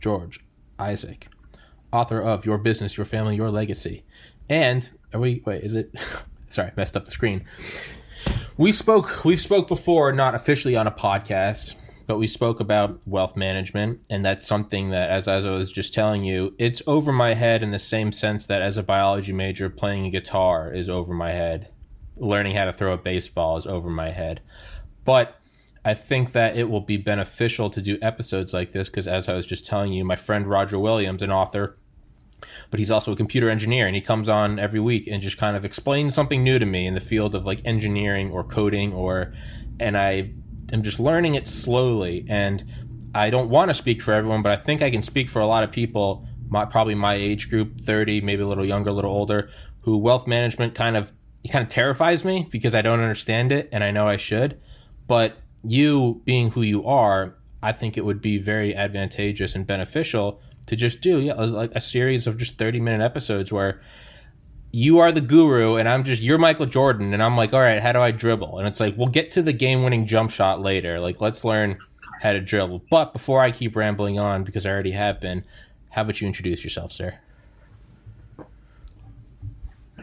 George Isaac, author of Your Business, Your Family, Your Legacy. And are we wait, is it sorry, messed up the screen. We spoke we've spoke before, not officially on a podcast, but we spoke about wealth management, and that's something that as, as I was just telling you, it's over my head in the same sense that as a biology major, playing a guitar is over my head. Learning how to throw a baseball is over my head. But I think that it will be beneficial to do episodes like this because, as I was just telling you, my friend Roger Williams, an author, but he's also a computer engineer, and he comes on every week and just kind of explains something new to me in the field of like engineering or coding, or and I am just learning it slowly. And I don't want to speak for everyone, but I think I can speak for a lot of people, my, probably my age group, thirty, maybe a little younger, a little older, who wealth management kind of it kind of terrifies me because I don't understand it, and I know I should, but you being who you are, I think it would be very advantageous and beneficial to just do yeah, like a series of just 30 minute episodes where you are the guru and I'm just you're Michael Jordan and I'm like, all right, how do I dribble? And it's like, we'll get to the game winning jump shot later. Like, let's learn how to dribble. But before I keep rambling on, because I already have been, how about you introduce yourself, sir?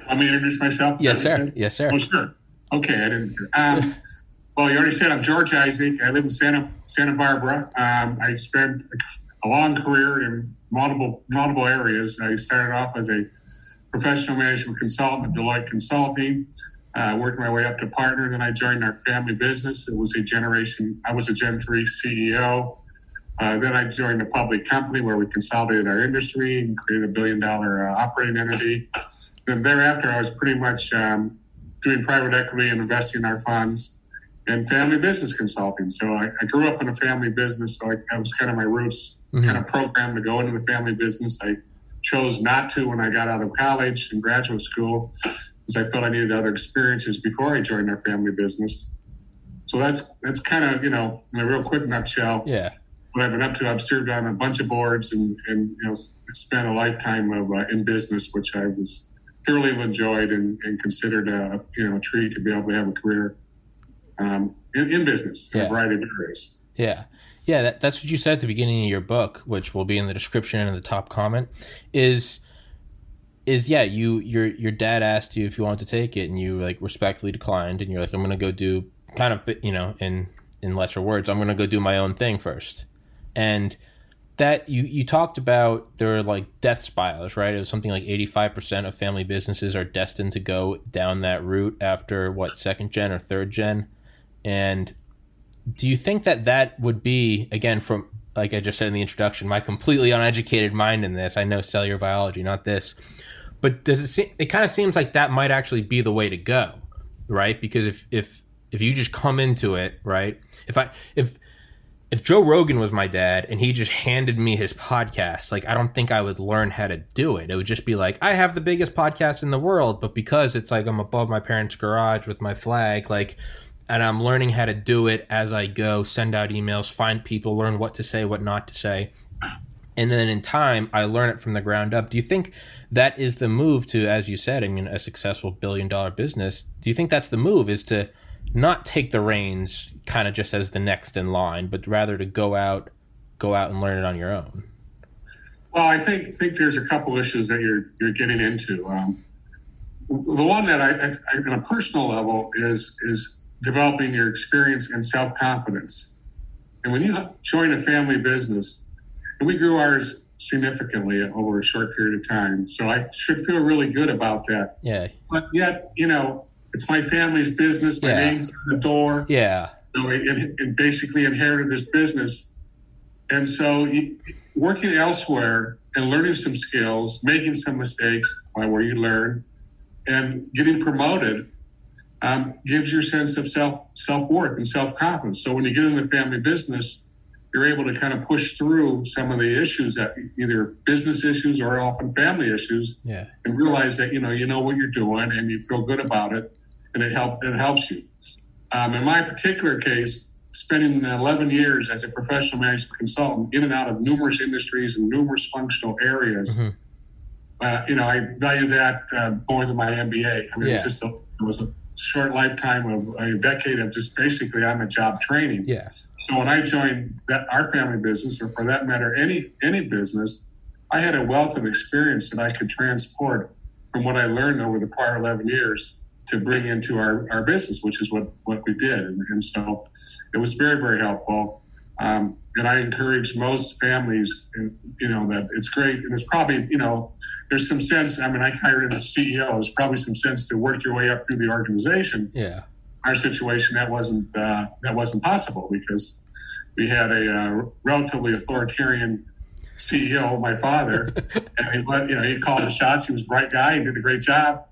Want me to introduce myself? Yes, sir. Yes, sir. Oh, sure. Okay, I didn't. Um, well, you already said I'm George Isaac. I live in Santa Santa Barbara. Um, I spent a long career in multiple multiple areas. I started off as a professional management consultant at Deloitte Consulting. Uh, worked my way up to partner. Then I joined our family business. It was a generation. I was a Gen three CEO. Uh, then I joined a public company where we consolidated our industry and created a billion dollar uh, operating entity. Then thereafter, I was pretty much um, doing private equity and investing in our funds and family business consulting. So I, I grew up in a family business, so I, that was kind of my roots, mm-hmm. kind of programmed to go into the family business. I chose not to when I got out of college and graduate school because I felt I needed other experiences before I joined our family business. So that's that's kind of you know in a real quick nutshell. Yeah. What I've been up to, I've served on a bunch of boards and and you know spent a lifetime of uh, in business, which I was thoroughly enjoyed and, and considered a you know a treat to be able to have a career um, in, in, business in yeah. a variety of areas. Yeah. Yeah, that, that's what you said at the beginning of your book, which will be in the description and in the top comment. Is is yeah, you your your dad asked you if you wanted to take it, and you like respectfully declined, and you're like, I'm gonna go do kind of you know in in lesser words, I'm gonna go do my own thing first, and that you you talked about there are like death spirals, right? It was something like 85% of family businesses are destined to go down that route after what second gen or third gen and do you think that that would be again from like I just said in the introduction, my completely uneducated mind in this? I know cellular biology, not this, but does it seem? It kind of seems like that might actually be the way to go, right? Because if if if you just come into it, right? If I if if Joe Rogan was my dad and he just handed me his podcast, like I don't think I would learn how to do it. It would just be like, I have the biggest podcast in the world, but because it's like I'm above my parents' garage with my flag, like and I'm learning how to do it as I go, send out emails, find people, learn what to say, what not to say. And then in time, I learn it from the ground up. Do you think that is the move to, as you said, I mean, a successful billion dollar business? Do you think that's the move is to not take the reins kind of just as the next in line, but rather to go out, go out and learn it on your own? Well, I think think there's a couple issues that you're you're getting into. Um, the one that I, I, on a personal level, is is developing your experience and self confidence. And when you join a family business, and we grew ours significantly over a short period of time, so I should feel really good about that. Yeah. But yet, you know, it's my family's business. My yeah. name's on the door. Yeah. So and, and basically inherited this business, and so working elsewhere and learning some skills, making some mistakes, where you learn, and getting promoted um, gives you a sense of self self worth and self confidence. So when you get in the family business, you're able to kind of push through some of the issues that either business issues or often family issues, yeah. and realize that you know you know what you're doing and you feel good about it, and it help it helps you. Um, in my particular case, spending 11 years as a professional management consultant in and out of numerous industries and numerous functional areas. Mm-hmm. Uh, you know, I value that uh, more than my MBA. I mean, yeah. it's just a, it was a short lifetime of a decade of just basically on the job training. Yeah. So when I joined that our family business, or for that matter, any any business, I had a wealth of experience that I could transport from what I learned over the prior 11 years to bring into our, our business, which is what, what we did. And, and so it was very, very helpful. Um, and I encourage most families, you know, that it's great. And it's probably, you know, there's some sense. I mean, I hired a CEO. There's probably some sense to work your way up through the organization. Yeah. Our situation that wasn't uh, that wasn't possible because we had a uh, relatively authoritarian CEO, my father, and he let you know he called the shots. He was a bright guy. He did a great job,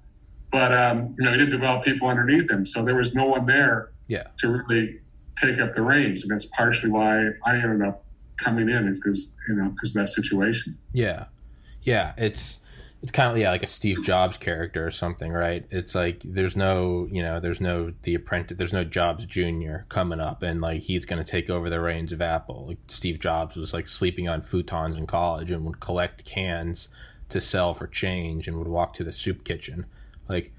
but um, you know he didn't develop people underneath him, so there was no one there yeah. to really take up the reins, and that's partially why I ended up coming in, is because you know because that situation. Yeah, yeah, it's it's kind of yeah like a Steve Jobs character or something, right? It's like there's no you know there's no the apprentice there's no Jobs Junior coming up and like he's gonna take over the reins of Apple. Like Steve Jobs was like sleeping on futons in college and would collect cans to sell for change and would walk to the soup kitchen. Like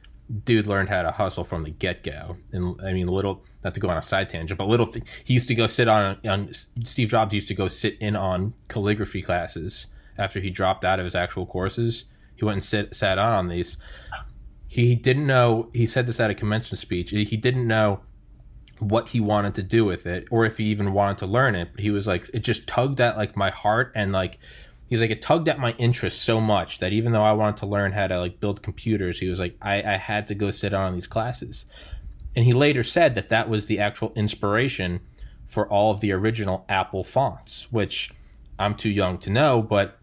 dude learned how to hustle from the get go. And I mean, little not to go on a side tangent, but little th- he used to go sit on on Steve Jobs used to go sit in on calligraphy classes after he dropped out of his actual courses he went and sit, sat on on these. He didn't know. He said this at a commencement speech. He didn't know what he wanted to do with it, or if he even wanted to learn it. But he was like, it just tugged at like my heart, and like he's like, it tugged at my interest so much that even though I wanted to learn how to like build computers, he was like, I, I had to go sit on these classes. And he later said that that was the actual inspiration for all of the original Apple fonts, which I'm too young to know, but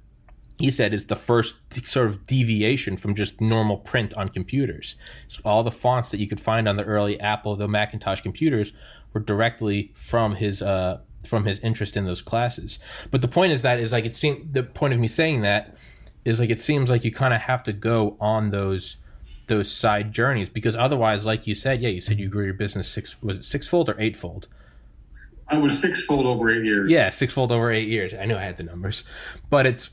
he said is the first sort of deviation from just normal print on computers. So all the fonts that you could find on the early Apple, the Macintosh computers, were directly from his uh, from his interest in those classes. But the point is that is like it seemed the point of me saying that is like it seems like you kind of have to go on those those side journeys because otherwise, like you said, yeah, you said you grew your business six was it sixfold or eightfold. I was sixfold over eight years. Yeah, sixfold over eight years. I knew I had the numbers, but it's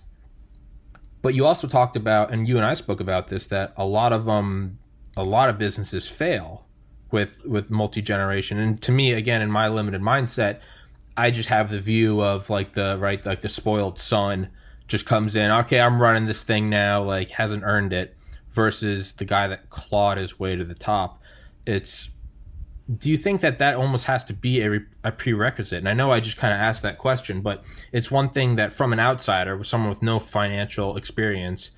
but you also talked about, and you and I spoke about this, that a lot of um, a lot of businesses fail with with multi generation. And to me, again, in my limited mindset, I just have the view of like the right, like the spoiled son just comes in. Okay, I'm running this thing now. Like hasn't earned it. Versus the guy that clawed his way to the top. It's do you think that that almost has to be a, a prerequisite? And I know I just kind of asked that question, but it's one thing that from an outsider, someone with no financial experience,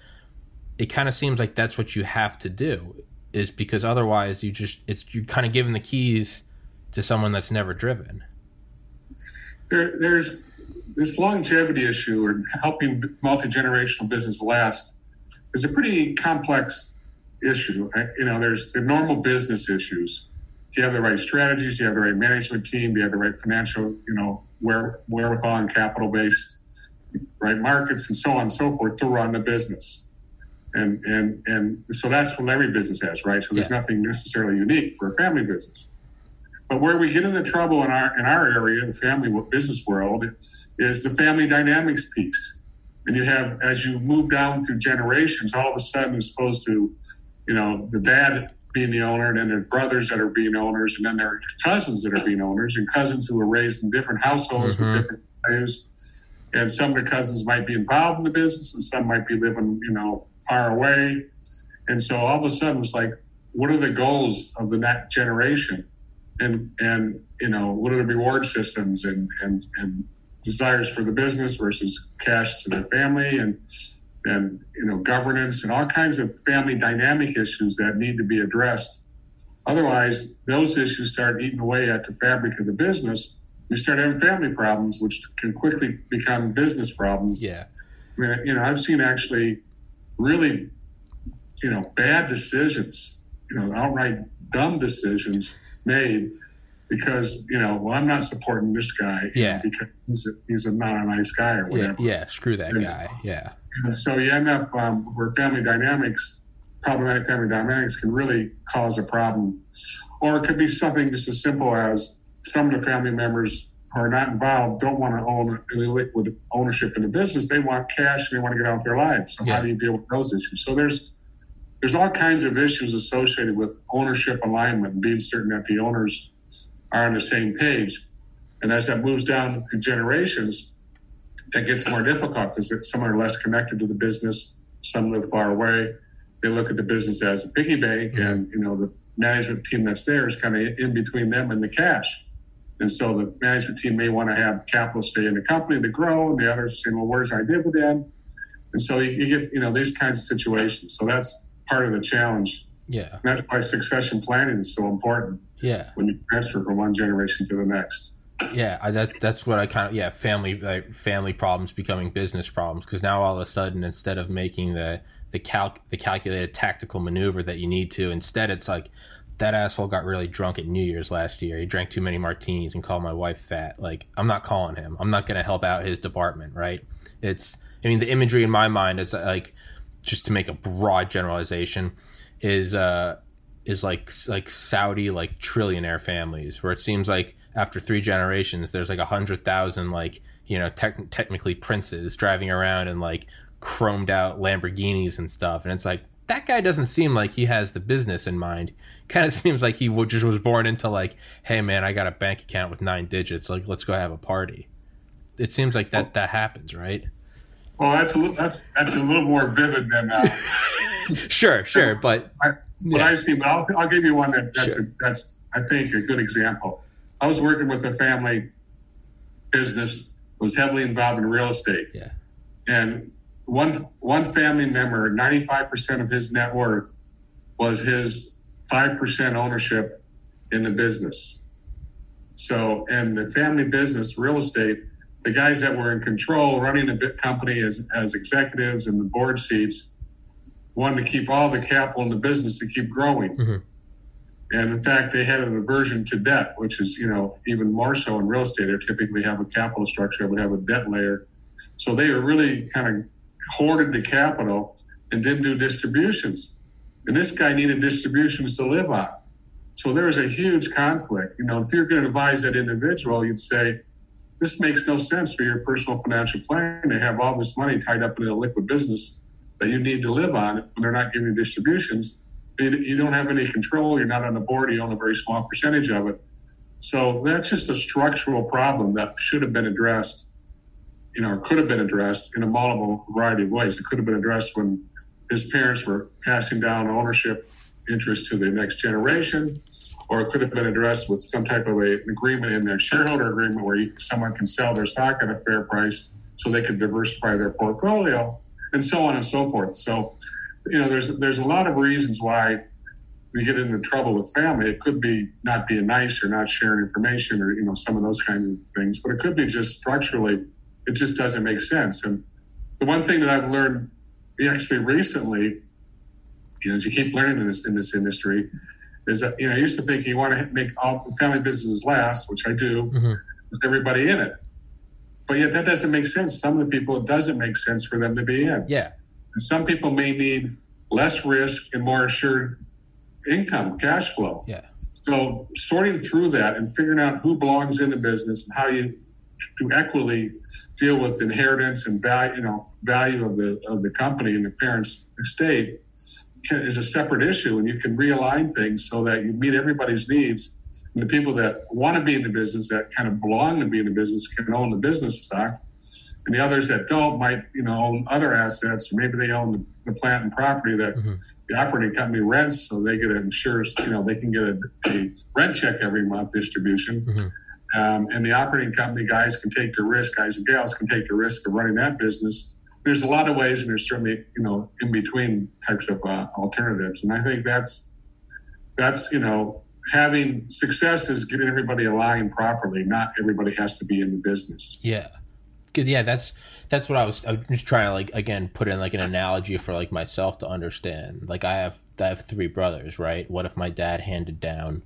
it kind of seems like that's what you have to do, is because otherwise you just it's you're kind of giving the keys to someone that's never driven. There, there's this longevity issue or helping multi generational business last is a pretty complex issue. You know, there's the normal business issues do you have the right strategies? Do you have the right management team? Do you have the right financial, you know, where wherewithal and capital base, right markets, and so on and so forth to run the business? And and and so that's what every business has, right? So there's yeah. nothing necessarily unique for a family business. But where we get into trouble in our in our area, the family business world, is the family dynamics piece. And you have as you move down through generations, all of a sudden it's supposed to, you know, the dad being the owner, and then there are brothers that are being owners, and then their cousins that are being owners, and cousins who were raised in different households mm-hmm. with different values. And some of the cousins might be involved in the business, and some might be living, you know, far away. And so all of a sudden, it's like, what are the goals of the next generation? And and you know, what are the reward systems and and and desires for the business versus cash to their family and and you know governance and all kinds of family dynamic issues that need to be addressed. Otherwise, those issues start eating away at the fabric of the business. We start having family problems, which can quickly become business problems. Yeah, I mean, you know, I've seen actually really, you know, bad decisions, you know, outright dumb decisions made because you know, well, I'm not supporting this guy. Yeah, because he's a, he's a not a nice guy or whatever. Yeah, yeah screw that and guy. Yeah. And so you end up um, where family dynamics, problematic family dynamics, can really cause a problem, or it could be something just as simple as some of the family members who are not involved don't want to own any liquid ownership in the business. They want cash and they want to get out with their lives. So yeah. how do you deal with those issues? So there's there's all kinds of issues associated with ownership alignment and being certain that the owners are on the same page. And as that moves down through generations, that gets more difficult because some are less connected to the business, some live far away. They look at the business as a piggy bank, mm-hmm. and you know the management team that's there is kind of in between them and the cash. And so the management team may want to have capital stay in the company to grow, and the others are saying, "Well, where's our dividend?" And so you, you get you know these kinds of situations. So that's part of the challenge. Yeah, and that's why succession planning is so important. Yeah, when you transfer from one generation to the next. Yeah, I, that that's what I kind of yeah family like family problems becoming business problems because now all of a sudden instead of making the the calc the calculated tactical maneuver that you need to instead it's like that asshole got really drunk at New Year's last year. He drank too many martinis and called my wife fat. Like, I'm not calling him. I'm not going to help out his department, right? It's, I mean, the imagery in my mind is like, just to make a broad generalization, is uh, is like like Saudi like trillionaire families, where it seems like after three generations, there's like a hundred thousand like you know te- technically princes driving around in like chromed out Lamborghinis and stuff, and it's like that guy doesn't seem like he has the business in mind. Kind of seems like he just was born into like, hey man, I got a bank account with nine digits. Like, let's go have a party. It seems like that that happens, right? Well, that's a little, that's that's a little more vivid than. Uh, sure, sure, but I, what yeah. I see, but I'll, I'll give you one that, that's sure. a, that's I think a good example. I was working with a family business was heavily involved in real estate. Yeah. And one one family member, 95% of his net worth was his 5% ownership in the business. So, and the family business, real estate, the guys that were in control, running the bit company as, as executives and the board seats, wanted to keep all the capital in the business to keep growing. Mm-hmm. And in fact, they had an aversion to debt, which is, you know, even more so in real estate. They typically have a capital structure, that would have a debt layer. So they were really kind of hoarded the capital and didn't do distributions. And this guy needed distributions to live on. So there was a huge conflict. You know, if you're going to advise that individual, you'd say, this makes no sense for your personal financial plan to have all this money tied up in a liquid business that you need to live on when they're not giving distributions. You don't have any control. You're not on the board. You own a very small percentage of it. So that's just a structural problem that should have been addressed you know, could have been addressed in a multiple variety of ways. It could have been addressed when his parents were passing down ownership interest to the next generation, or it could have been addressed with some type of a, an agreement in their shareholder agreement where you, someone can sell their stock at a fair price so they could diversify their portfolio, and so on and so forth. So, you know, there's there's a lot of reasons why we get into trouble with family. It could be not being nice or not sharing information or you know some of those kinds of things, but it could be just structurally it just doesn't make sense. And the one thing that I've learned actually recently, you know, as you keep learning in this in this industry, is that you know I used to think you want to make all family businesses last, which I do, mm-hmm. with everybody in it. But yet that doesn't make sense. Some of the people it doesn't make sense for them to be in. Yeah. And some people may need less risk and more assured income, cash flow. Yeah. So sorting through that and figuring out who belongs in the business and how you to equally deal with inheritance and value, you know, value of the of the company and the parents' estate is a separate issue, and you can realign things so that you meet everybody's needs. And the people that want to be in the business, that kind of belong to be in the business, can own the business stock, and the others that don't might, you know, own other assets. Maybe they own the, plant and property that mm-hmm. the operating company rents, so they get an insurance. You know, they can get a, a rent check every month distribution. Mm-hmm um, and the operating company guys can take the risk, guys and gals can take the risk of running that business. There's a lot of ways, and there's certainly you know in between types of uh, alternatives. And I think that's that's you know having success is getting everybody aligned properly. Not everybody has to be in the business. Yeah. Yeah, that's that's what I was. I was just trying to like again put in like an analogy for like myself to understand. Like I have I have three brothers, right? What if my dad handed down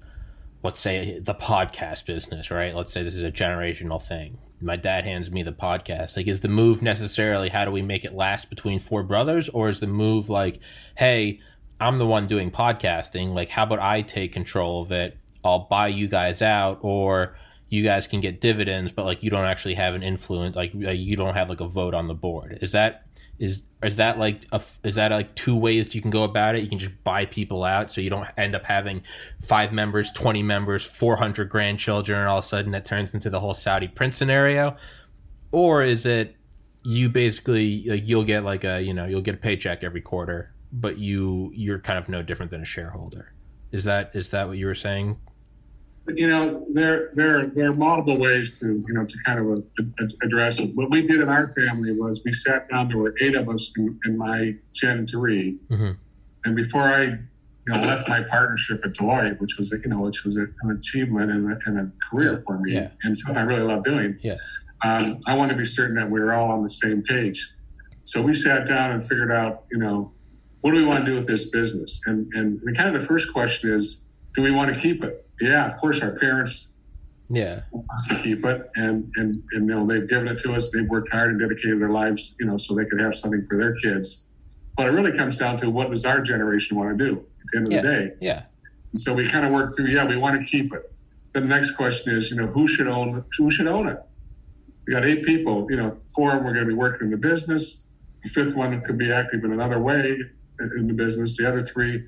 let's say the podcast business, right? Let's say this is a generational thing. My dad hands me the podcast. Like, is the move necessarily how do we make it last between four brothers, or is the move like, hey, I'm the one doing podcasting. Like, how about I take control of it? I'll buy you guys out, or you guys can get dividends, but like you don't actually have an influence, like uh, you don't have like a vote on the board. Is that is is that like a, is that like two ways you can go about it? You can just buy people out, so you don't end up having five members, twenty members, four hundred grandchildren, and all of a sudden it turns into the whole Saudi prince scenario, or is it you basically like you'll get like a you know you'll get a paycheck every quarter, but you you're kind of no different than a shareholder. Is that is that what you were saying? You know, there there there are multiple ways to you know to kind of uh, address it. What we did in our family was we sat down. There were eight of us in, in my Gen 3 mm-hmm. and before I you know left my partnership at Deloitte, which was you know which was an achievement and a, and a career for me, yeah. and something I really love doing. Yeah. Um, I want to be certain that we were all on the same page. So we sat down and figured out, you know, what do we want to do with this business? And and the kind of the first question is, do we want to keep it? Yeah, of course, our parents yeah to keep it, and and and you know they've given it to us. They've worked hard and dedicated their lives, you know, so they could have something for their kids. But it really comes down to what does our generation want to do at the end of yeah. the day. Yeah. And so we kind of work through. Yeah, we want to keep it. The next question is, you know, who should own who should own it? We got eight people. You know, four of them are going to be working in the business. The fifth one could be active in another way in the business. The other three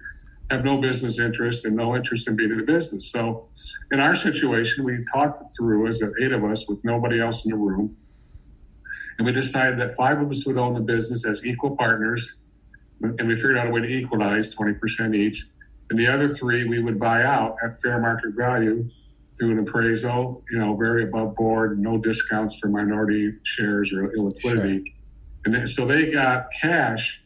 have no business interest and no interest in being in a business. So, in our situation, we talked through as eight of us with nobody else in the room, and we decided that five of us would own the business as equal partners, and we figured out a way to equalize twenty percent each, and the other three we would buy out at fair market value through an appraisal, you know, very above board, no discounts for minority shares or illiquidity, sure. and so they got cash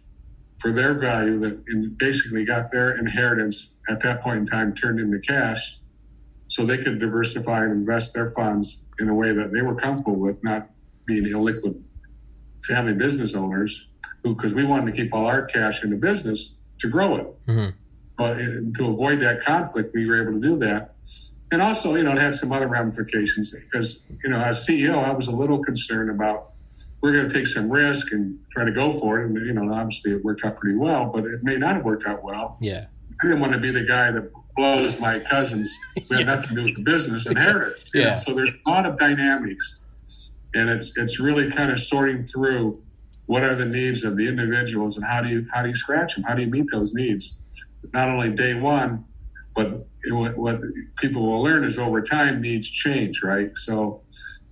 for their value that basically got their inheritance at that point in time turned into cash so they could diversify and invest their funds in a way that they were comfortable with, not being illiquid family business owners who, because we wanted to keep all our cash in the business to grow it. Mm-hmm. But to avoid that conflict, we were able to do that. And also, you know, it had some other ramifications because, you know, as CEO, I was a little concerned about we're going to take some risk and try to go for it. And, you know, obviously it worked out pretty well, but it may not have worked out well. Yeah. I didn't want to be the guy that blows my cousins who had yeah. nothing to do with the business inheritance. Yeah. Know? So there's a lot of dynamics. And it's it's really kind of sorting through what are the needs of the individuals and how do you how do you scratch them? How do you meet those needs? Not only day one, but what, what people will learn is over time needs change, right? So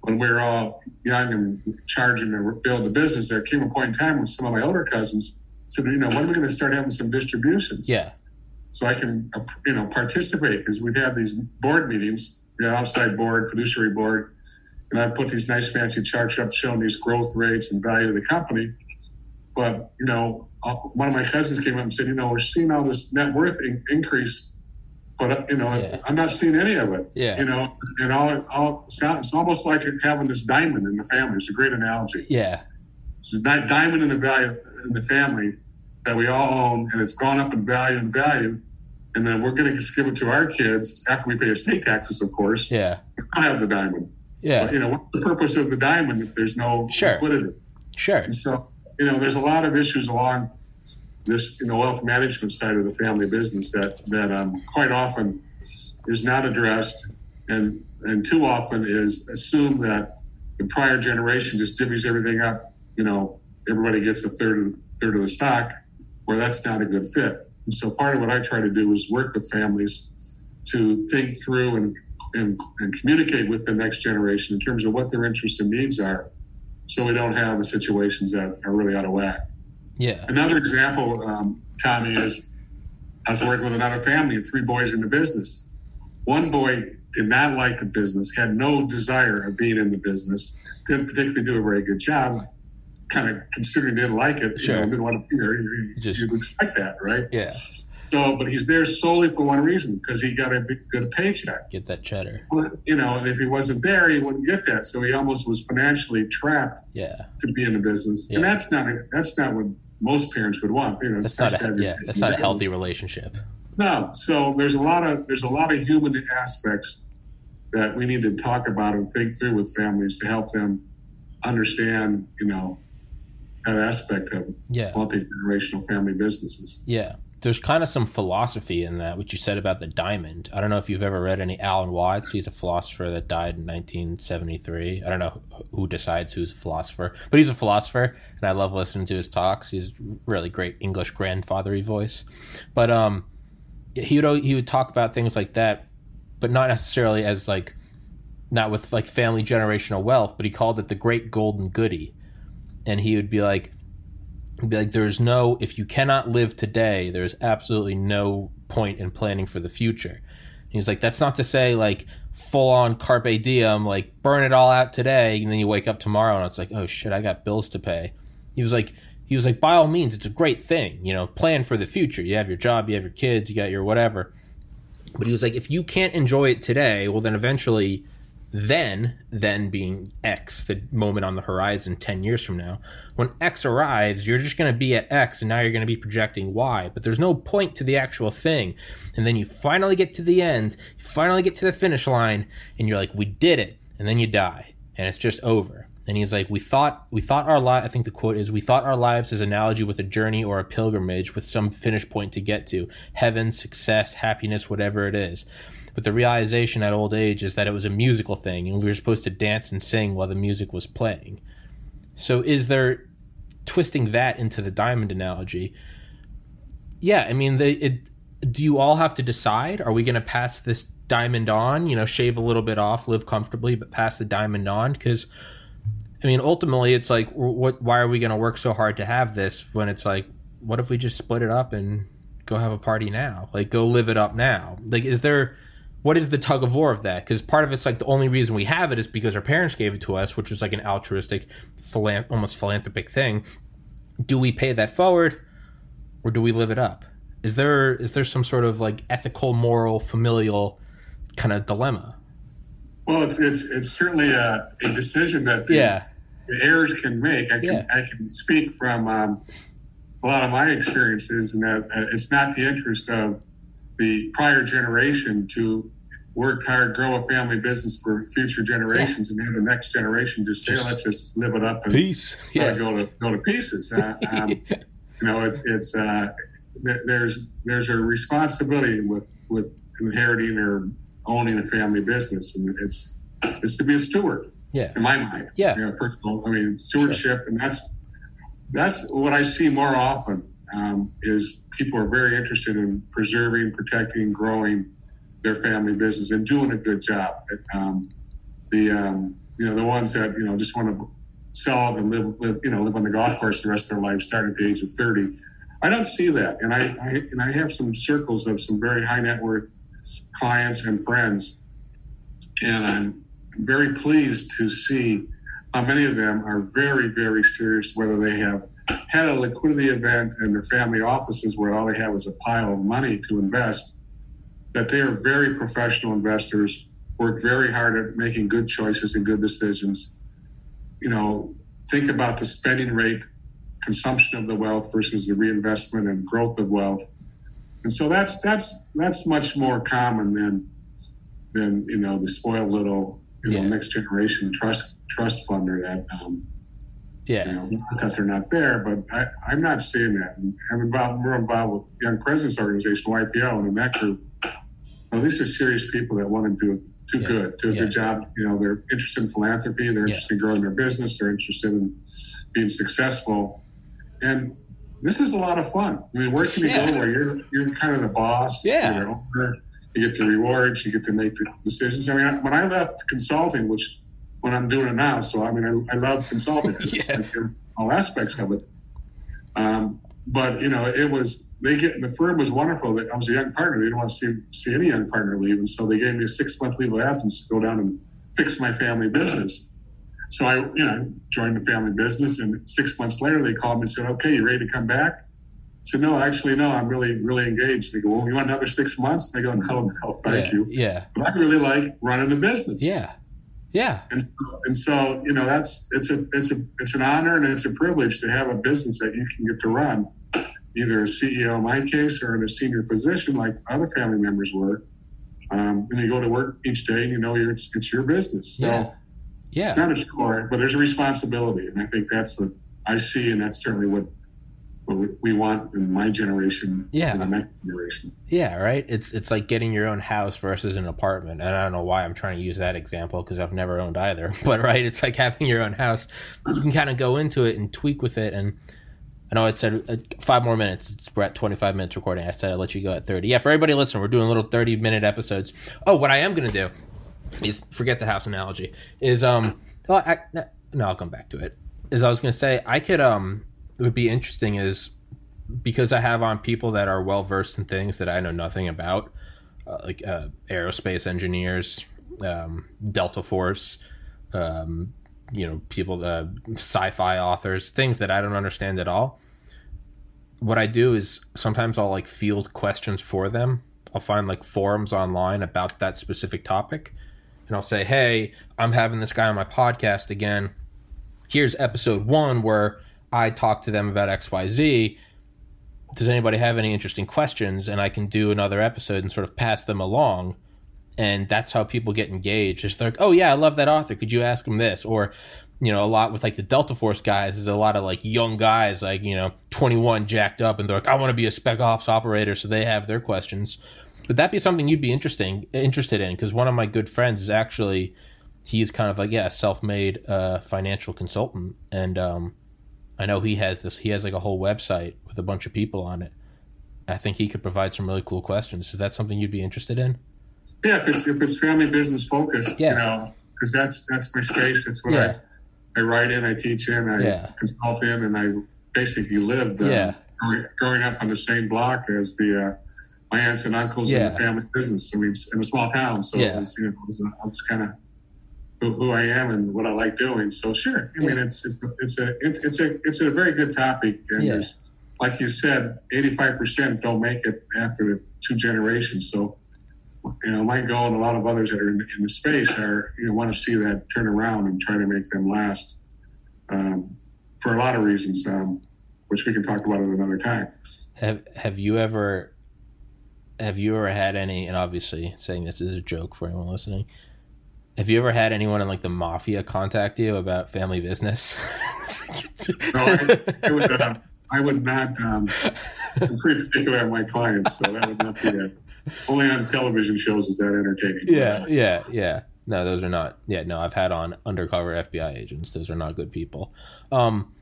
when we were all young and charging to build the business, there came a point in time when some of my older cousins said, you know, when are we going to start having some distributions? Yeah. So I can, you know, participate because we'd have these board meetings, the you know, outside board, fiduciary board, and I put these nice fancy charts up showing these growth rates and value of the company. But you know, uh, one of my cousins came up and said, you know, we're seeing all this net worth in- increase but you know, yeah. I'm not seeing any of it. Yeah. You know, and all, all it's almost like having this diamond in the family. It's a great analogy. Yeah. It's a diamond in the value in the family that we all own, and it's gone up in value and value. And then we're going to just give it to our kids after we pay estate taxes, of course. Yeah. I have the diamond. Yeah. But, you know, what's the purpose of the diamond if there's no sure. liquidity? Sure. And so, you know, there's a lot of issues along this in the wealth management side of the family business that that um, quite often is not addressed and and too often is assumed that the prior generation just divvies everything up you know everybody gets a third third of the stock where that's not a good fit. And so part of what i try to do is work with families to think through and and, and communicate with the next generation in terms of what their interests and needs are so we don't have the situations that are really out of whack yeah. Another example, um, Tommy, is I was working with another family and three boys in the business. One boy did not like the business, had no desire of being in the business, didn't particularly do a very good job. Kind of considering he didn't like it, sure. you know, didn't want to be there. You, Just, you'd expect that, right? Yeah. So, but he's there solely for one reason because he got a big, good paycheck. Get that cheddar. Well, you know, and if he wasn't there, he wouldn't get that. So he almost was financially trapped. Yeah. To be in the business, yeah. and that's not a, that's not what most parents would want. You know, that's not a, yeah, that's not a healthy relationship. No, so there's a lot of there's a lot of human aspects that we need to talk about and think through with families to help them understand, you know, that aspect of yeah. multi generational family businesses. Yeah, there's kind of some philosophy in that, what you said about the diamond. I don't know if you've ever read any Alan Watts. He's a philosopher that died in 1973. I don't know who decides who's a philosopher, but he's a philosopher, and I love listening to his talks. He's really great English grandfathery voice. But um, he would he would talk about things like that, but not necessarily as like not with like family generational wealth, but he called it the great golden goody. And he would be like, be like, there's no, if you cannot live today, there's absolutely no point in planning for the future. He's like, that's not to say like full on carpe diem, like burn it all out today, and then you wake up tomorrow and it's like, oh shit, I got bills to pay. He was like, he was like, by all means, it's a great thing, you know, plan for the future. You have your job, you have your kids, you got your whatever. But he was like, if you can't enjoy it today, well, then eventually then, then being X, the moment on the horizon 10 years from now, when X arrives, you're just going to be at X and now you're going to be projecting Y, but there's no point to the actual thing. And then you finally get to the end, you finally get to the finish line, and you're like, we did it. And then you die, and it's just over. And he's like, we thought, we thought our life, I think the quote is, we thought our lives as analogy with a journey or a pilgrimage with some finish point to get to heaven, success, happiness, whatever it is. But the realization at old age is that it was a musical thing, and we were supposed to dance and sing while the music was playing. So, is there twisting that into the diamond analogy? Yeah, I mean, it, do you all have to decide? Are we going to pass this diamond on? You know, shave a little bit off, live comfortably, but pass the diamond on? Because I mean, ultimately, it's like, what? Why are we going to work so hard to have this when it's like, what if we just split it up and go have a party now? Like, go live it up now. Like, is there what is the tug of war of that? Because part of it's like the only reason we have it is because our parents gave it to us, which is like an altruistic, philan- almost philanthropic thing. Do we pay that forward, or do we live it up? Is there is there some sort of like ethical, moral, familial kind of dilemma? Well, it's it's it's certainly a, a decision that the, yeah. the heirs can make. I can Yeah. I can speak from um, a lot of my experiences, and that uh, it's not the interest of the prior generation to work hard, grow a family business for future generations, and have the next generation just say, Just- "Let's just live it up and Peace. Yeah. go to go to pieces." Uh, um, you know, it's it's uh, there's there's a responsibility with with inheriting or owning a family business, and it's it's to be a steward Yeah. in my mind. Yeah. You know, personal. I mean, stewardship, and that's that's what I see more often. Um, is people are very interested in preserving, protecting, growing their family business and doing a good job. Um, the um, you know the ones that you know just want to sell it and live, live you know live on the golf course the rest of their life, starting at the age of thirty. I don't see that, and I, I and I have some circles of some very high net worth clients and friends, and I'm very pleased to see how many of them are very very serious whether they have had a liquidity event in their family offices where all they have is a pile of money to invest that they are very professional investors work very hard at making good choices and good decisions. You know think about the spending rate consumption of the wealth versus the reinvestment and growth of wealth. And so that's that's that's much more common than than you know the spoiled little you know next generation trust trust funder that um, you Yeah. know, not that they're not there, but I, I'm not seeing that. And I'm involved, we're involved with Young Presidents Organization, YPO, and in that group, well, these are serious people that want to do do Yeah. good, do a Yeah. good job. You know, they're interested in philanthropy, they're Yeah. interested in growing their business, they're interested in being successful, and this is a lot of fun. I mean, where can you Yeah. go where you're you're kind of the boss? Yeah. owner, you get the rewards, you get to make the decisions. I mean, when I left consulting, which when I'm doing it now, so I mean, I, I love consulting. Yeah. like, all aspects of it. Um, but you know, it was they get the firm was wonderful. That I was a young partner. They didn't want to see see any young partner leave, and so they gave me a six month leave of absence to go down and fix my family business. So I, you know, joined the family business, and six months later they called me and said, "Okay, you ready to come back?" I said, "No, actually, no. I'm really, really engaged." They go, "Well, you want another six months?" They go, "No, no, thank yeah. you." Yeah. But I really like running a business. Yeah. Yeah. And, and so you know that's it's a it's a it's an honor and it's a privilege to have a business that you can get to run, either as CEO in my case or in a senior position like other family members were. Um, and you go to work each day and you know you're, it's, it's your business. So Yeah. Yeah. it's not a chore, but there's a responsibility, and I think that's what I see, and that's certainly what what we want in my generation. Yeah. The generation. Yeah, right. It's it's like getting your own house versus an apartment, and I don't know why I'm trying to use that example because I've never owned either. But right, it's like having your own house. You can kind of go into it and tweak with it. And I know I said uh, five more minutes. It's, we're at 25 minutes recording. I said I'd let you go at 30. Yeah, for everybody listening, we're doing little 30 minute episodes. Oh, what I am gonna do is forget the house analogy. Is um, oh, I, no, I'll come back to it. Is I was gonna say I could um would be interesting is because I have on people that are well versed in things that I know nothing about, uh, like uh, aerospace engineers, um, Delta Force, um, you know, people, uh, sci-fi authors, things that I don't understand at all. What I do is sometimes I'll like field questions for them. I'll find like forums online about that specific topic, and I'll say, "Hey, I'm having this guy on my podcast again. Here's episode one where." I talk to them about XYZ. Does anybody have any interesting questions? And I can do another episode and sort of pass them along. And that's how people get engaged. It's like, oh, yeah, I love that author. Could you ask him this? Or, you know, a lot with like the Delta Force guys is a lot of like young guys, like, you know, 21 jacked up, and they're like, I want to be a spec ops operator. So they have their questions. Would that be something you'd be interesting interested in? Because one of my good friends is actually, he's kind of like, yeah, self made uh, financial consultant. And, um, I know he has this. He has like a whole website with a bunch of people on it. I think he could provide some really cool questions. Is that something you'd be interested in? Yeah, if it's if it's family business focused, yeah. you know, because that's that's my space. It's what yeah. I I write in, I teach in, I yeah. consult in, and I basically lived. Uh, yeah. Growing up on the same block as the uh, my aunts and uncles in the family business. I mean, in a small town, so it was, you know, it was, was kind of who, who, I am and what I like doing. So sure, I mean it's it's, it's a it's a it's a very good topic, and yeah. there's like you said, 85 percent don't make it after two generations. So you know, my goal and a lot of others that are in, in the space are you know want to see that turn around and try to make them last um, for a lot of reasons, um, which we can talk about at another time. Have Have you ever have you ever had any? And obviously, saying this is a joke for anyone listening have you ever had anyone in like the mafia contact you about family business? no, I, I, would, uh, I would not. Um, I'm pretty particular on my clients, so that would not be it. Only on television shows is that entertaining. Yeah, yeah, yeah. No, those are not. Yeah, no, I've had on undercover FBI agents. Those are not good people. Um,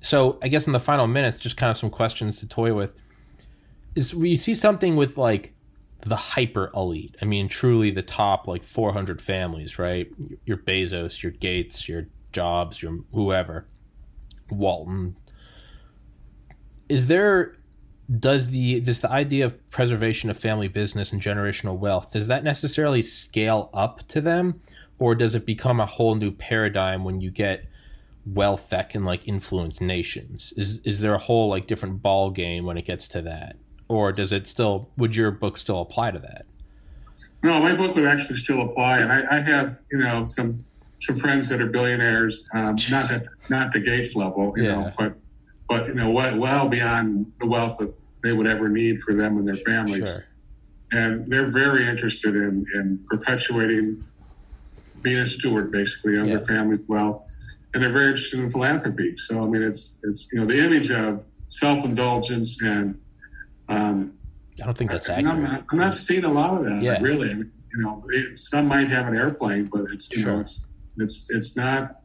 so I guess in the final minutes, just kind of some questions to toy with. Is we see something with like the hyper elite. I mean, truly the top like 400 families, right? Your Bezos, your Gates, your Jobs, your whoever, Walton. Is there does the this the idea of preservation of family business and generational wealth does that necessarily scale up to them or does it become a whole new paradigm when you get wealth that can like influence nations is is there a whole like different ball game when it gets to that or does it still? Would your book still apply to that? No, my book would actually still apply, and I, I have you know some some friends that are billionaires, um, not at not the Gates level, you yeah. know, but but you know well, well beyond the wealth that they would ever need for them and their families. Sure. And they're very interested in in perpetuating being a steward, basically, of yeah. their family's wealth, and they're very interested in philanthropy. So I mean, it's it's you know the image of self indulgence and um, I don't think that's accurate. I'm not, I'm not, seeing a lot of that. Yeah. Really, you know, it, some might have an airplane, but it's you sure. know, it's it's it's not.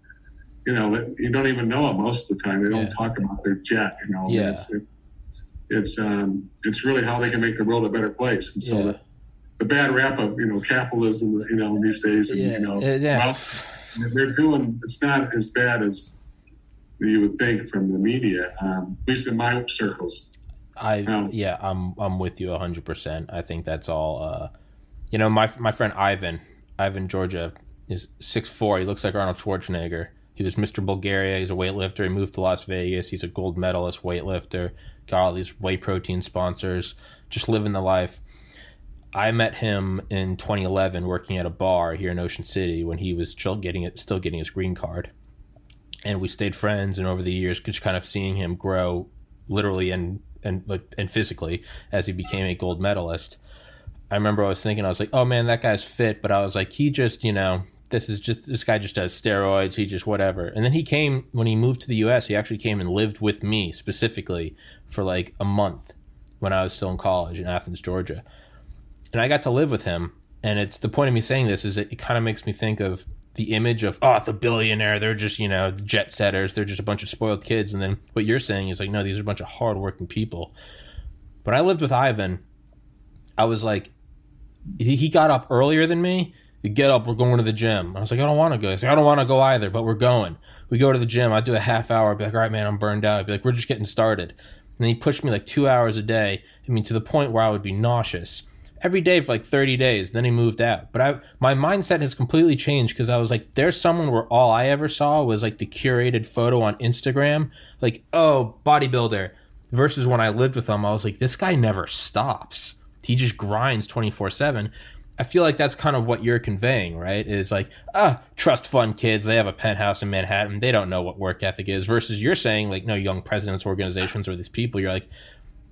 You know, you don't even know it most of the time. They don't yeah. talk about their jet. You know, yeah. it's it, it's um it's really how they can make the world a better place. And so yeah. the, the bad rap of you know capitalism, you know, these days, and you know, yeah. well, they're doing. It's not as bad as you would think from the media, um, at least in my circles. I yeah, I'm I'm with you hundred percent. I think that's all. Uh, you know, my my friend Ivan, Ivan Georgia is six four. He looks like Arnold Schwarzenegger. He was Mr. Bulgaria. He's a weightlifter. He moved to Las Vegas. He's a gold medalist weightlifter. Got all these whey protein sponsors. Just living the life. I met him in 2011 working at a bar here in Ocean City when he was still getting it, still getting his green card, and we stayed friends. And over the years, just kind of seeing him grow, literally and and and physically as he became a gold medalist. I remember I was thinking I was like, oh man, that guy's fit, but I was like, he just you know this is just this guy just does steroids. He just whatever. And then he came when he moved to the U.S. He actually came and lived with me specifically for like a month when I was still in college in Athens, Georgia. And I got to live with him. And it's the point of me saying this is it kind of makes me think of the image of oh the billionaire they're just you know jet setters they're just a bunch of spoiled kids. And then what you're saying is like no these are a bunch of hardworking people. When i lived with ivan. I was like he, got up earlier than me. You get up we're going to the gym. I was like i don't want to go. He's like i don't want to go either but we're going. We go to the gym. I do a half hour I'd be like all right man i'm burned out. I'd be like we're just getting started. And he pushed me like two hours a day. I mean to the point where i would be nauseous every day for like 30 days. Then he moved out. But I my mindset has completely changed because I was like, there's someone where all I ever saw was like the curated photo on Instagram, like, oh, bodybuilder. Versus when I lived with him, I was like, this guy never stops. He just grinds 24 7. I feel like that's kind of what you're conveying, right? Is like, ah, trust fund kids. They have a penthouse in Manhattan. They don't know what work ethic is. Versus you're saying, like, no, young presidents, organizations, or these people, you're like,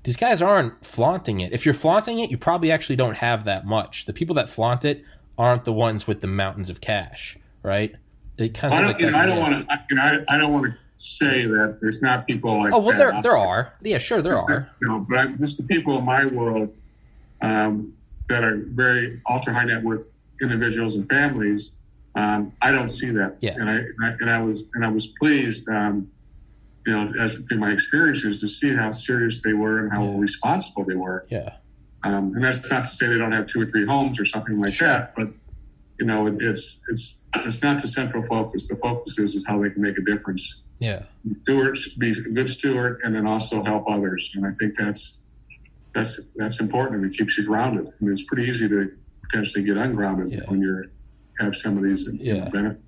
these guys aren't flaunting it. If you're flaunting it, you probably actually don't have that much. The people that flaunt it aren't the ones with the mountains of cash, right? It kind of I don't, like you know, I don't want to. I, I don't want to say that there's not people like. Oh well, there there are. Yeah, sure, there are. You know, but I, just the people in my world um, that are very ultra high net worth individuals and families. Um, I don't see that. Yeah. And I, and I, and I was and I was pleased. Um, you know, as through my experiences to see how serious they were and how yeah. responsible they were. Yeah. Um, and that's not to say they don't have two or three homes or something like that, but you know, it, it's it's it's not the central focus. The focus is is how they can make a difference. Yeah. Stewards be a good steward and then also help others. And I think that's that's that's important and it keeps you grounded. I mean, it's pretty easy to potentially get ungrounded yeah. when you're have some of these yeah. benefits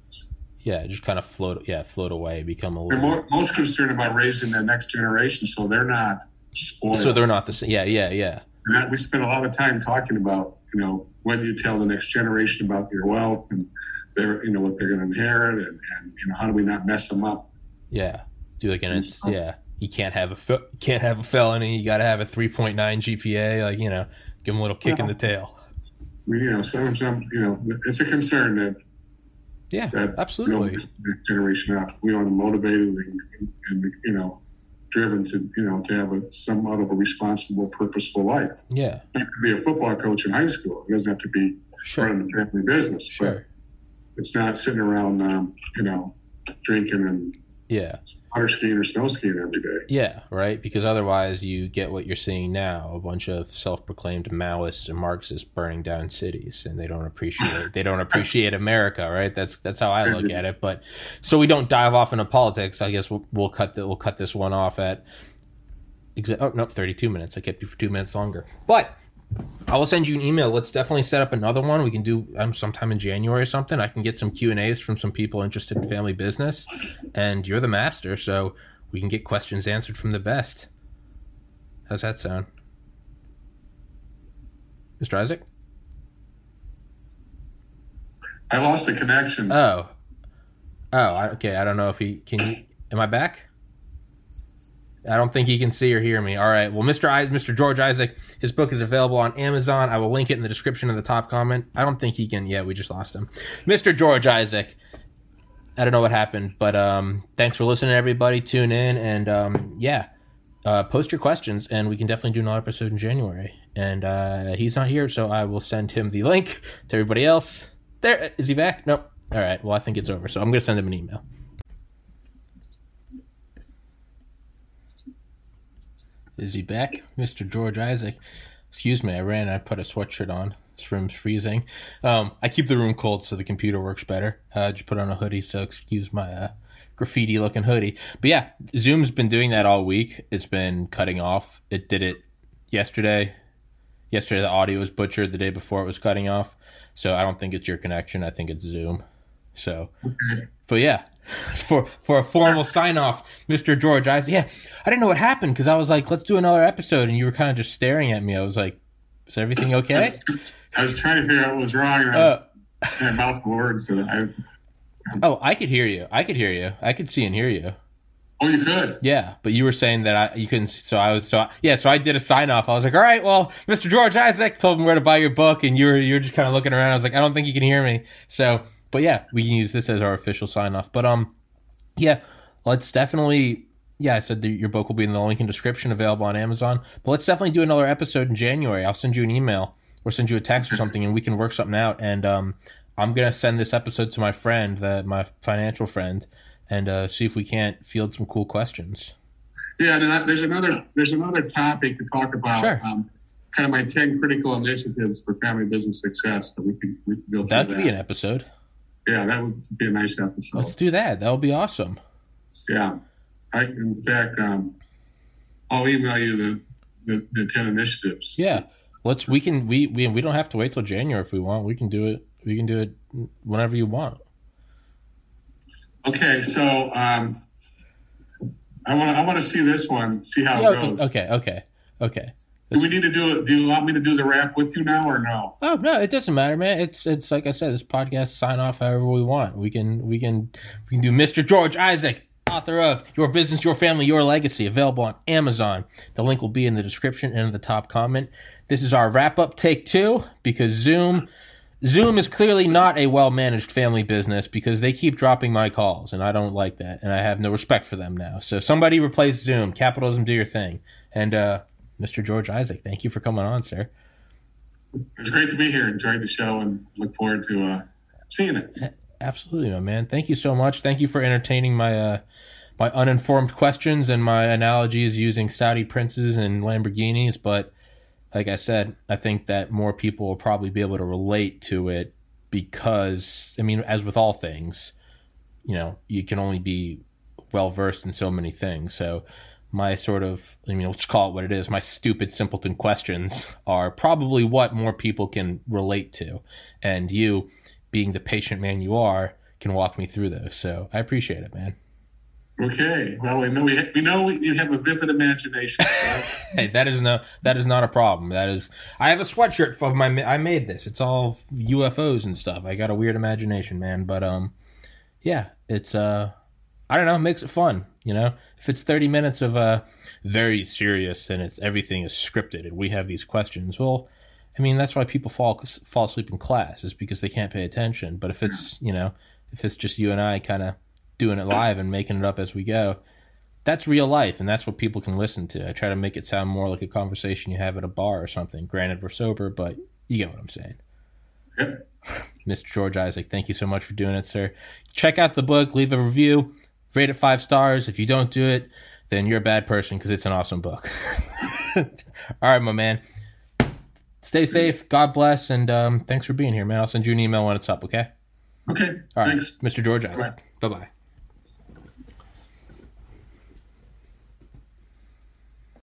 yeah, just kind of float, yeah, float away, become a little. They're more, most concerned about raising the next generation, so they're not spoiled. So they're not the same. Yeah, yeah, yeah. That, we spend a lot of time talking about, you know, when you tell the next generation about your wealth and their, you know, what they're going to inherit, and, and you know, how do we not mess them up? Yeah, do like an, so, yeah. You can't have a can't have a felony. You got to have a three point nine GPA. Like you know, give them a little kick yeah. in the tail. You know, some, some, you know, it's a concern that yeah, that, absolutely. You know, generation out. We want to motivated and, and, you know driven to you know to have a somewhat of a responsible, purposeful life. Yeah, you could be a football coach in high school. It doesn't have to be sure. running a family business. Sure, it's not sitting around um, you know drinking and yeah water skiing or snow skiing every day. Yeah, right. Because otherwise, you get what you're seeing now: a bunch of self-proclaimed Maoists and Marxists burning down cities, and they don't appreciate they don't appreciate America, right? That's that's how I look at it. But so we don't dive off into politics. I guess we'll, we'll cut the, we'll cut this one off at. Oh no, 32 minutes. I kept you for two minutes longer. But I will send you an email. Let's definitely set up another one. We can do um, sometime in January or something. I can get some Q and A's from some people interested in family business, and you're the master, so we can get questions answered from the best. How's that sound, Mr. Isaac? I lost the connection. Oh, oh, okay. I don't know if he can. You, am I back? I don't think he can see or hear me. All right. Well, Mr. I, Mr. George Isaac, his book is available on Amazon. I will link it in the description of the top comment. I don't think he can. Yeah, we just lost him. Mr. George Isaac. I don't know what happened, but um, thanks for listening, everybody. Tune in and um, yeah, uh, post your questions, and we can definitely do another episode in January. And uh, he's not here, so I will send him the link to everybody else. There is he back? Nope. All right. Well, I think it's over, so I'm going to send him an email. Is he back? Mr. George Isaac. Excuse me, I ran I put a sweatshirt on. This room's freezing. Um, I keep the room cold so the computer works better. Uh, I just put on a hoodie, so excuse my uh, graffiti looking hoodie. But yeah, Zoom's been doing that all week. It's been cutting off. It did it yesterday. Yesterday, the audio was butchered. The day before, it was cutting off. So I don't think it's your connection. I think it's Zoom. So, but yeah, for for a formal sign off, Mr. George Isaac. Yeah, I didn't know what happened because I was like, let's do another episode, and you were kind of just staring at me. I was like, is everything okay? I was trying to figure out what was wrong. And I was uh, mouth words that I. Oh, I could hear you. I could hear you. I could see and hear you. Oh, you could. Yeah, but you were saying that I you couldn't. So I was so I, yeah. So I did a sign off. I was like, all right, well, Mr. George Isaac told me where to buy your book, and you were you were just kind of looking around. I was like, I don't think you can hear me. So but yeah, we can use this as our official sign off. But um, yeah, let's definitely. Yeah, I said that your book will be in the link in description, available on Amazon. But let's definitely do another episode in January. I'll send you an email or send you a text or something, and we can work something out. And um, I'm gonna send this episode to my friend, that my financial friend, and uh, see if we can't field some cool questions. Yeah, there's another there's another topic to talk about. Sure. Um, kind of my ten critical initiatives for family business success that we could we could go. That could be an episode. Yeah, that would be a nice episode. Let's do that. That would be awesome. Yeah, I in fact um, I'll email you the, the the ten initiatives. Yeah, let's we can we we we don't have to wait till January if we want. We can do it. We can do it whenever you want. Okay, so um, I want I want to see this one. See how Yeah, it goes. okay, okay, okay. Do we need to do it? Do you want me to do the wrap with you now or no? Oh no, it doesn't matter, man. It's it's like I said, this podcast sign off however we want. We can we can we can do Mr. George Isaac, author of Your Business, Your Family, Your Legacy, available on Amazon. The link will be in the description and in the top comment. This is our wrap up take two because Zoom Zoom is clearly not a well managed family business because they keep dropping my calls and I don't like that and I have no respect for them now. So somebody replace Zoom. Capitalism do your thing. And uh Mr. George Isaac, thank you for coming on, sir. It's great to be here. Enjoyed the show and look forward to uh, seeing it. Absolutely, my man. Thank you so much. Thank you for entertaining my uh, my uninformed questions and my analogies using Saudi princes and Lamborghinis. But like I said, I think that more people will probably be able to relate to it because, I mean, as with all things, you know, you can only be well versed in so many things. So my sort of, I mean, let's call it what it is. My stupid simpleton questions are probably what more people can relate to, and you, being the patient man you are, can walk me through those. So I appreciate it, man. Okay. Well, we know we, we know you have a vivid imagination. So. Hey, that is no that is not a problem. That is I have a sweatshirt of my I made this. It's all UFOs and stuff. I got a weird imagination, man, but um yeah, it's uh I don't know, it makes it fun, you know? If it's 30 minutes of uh very serious and it's everything is scripted and we have these questions, well, I mean, that's why people fall fall asleep in class is because they can't pay attention. But if it's, you know, if it's just you and I kind of doing it live and making it up as we go, that's real life and that's what people can listen to. I try to make it sound more like a conversation you have at a bar or something. Granted, we're sober, but you get what I'm saying. Yep. Mr. George Isaac, thank you so much for doing it, sir. Check out the book, leave a review, rate it five stars. If you don't do it, then you're a bad person because it's an awesome book. All right, my man. Stay safe. God bless, and um, thanks for being here, man. I'll send you an email when it's up. Okay. Okay. All right, Thanks. Mr. George Isaac. Bye bye.